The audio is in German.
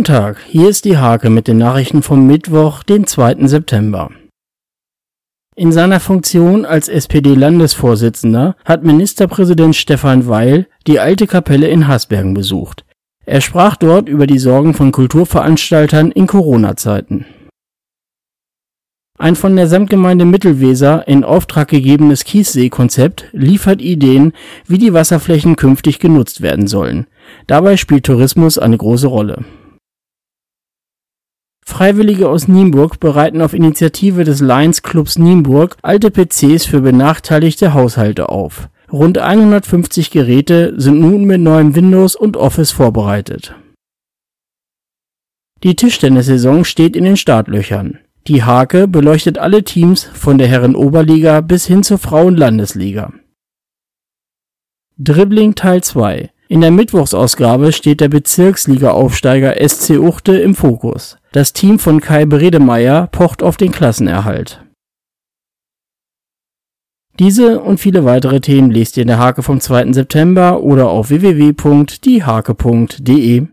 Guten Tag, hier ist die Hake mit den Nachrichten vom Mittwoch, den 2. September. In seiner Funktion als SPD-Landesvorsitzender hat Ministerpräsident Stefan Weil die alte Kapelle in Hasbergen besucht. Er sprach dort über die Sorgen von Kulturveranstaltern in Corona-Zeiten. Ein von der Samtgemeinde Mittelweser in Auftrag gegebenes Kiessee-Konzept liefert Ideen, wie die Wasserflächen künftig genutzt werden sollen. Dabei spielt Tourismus eine große Rolle. Freiwillige aus Nienburg bereiten auf Initiative des Lions Clubs Nienburg alte PCs für benachteiligte Haushalte auf. Rund 150 Geräte sind nun mit neuem Windows und Office vorbereitet. Die Tischtennissaison steht in den Startlöchern. Die Hake beleuchtet alle Teams von der Herren-Oberliga bis hin zur Frauen-Landesliga. Dribbling Teil 2 In der Mittwochsausgabe steht der Bezirksliga-Aufsteiger SC Uchte im Fokus. Das Team von Kai Bredemeyer pocht auf den Klassenerhalt. Diese und viele weitere Themen lest ihr in der Hake vom 2. September oder auf www.diehake.de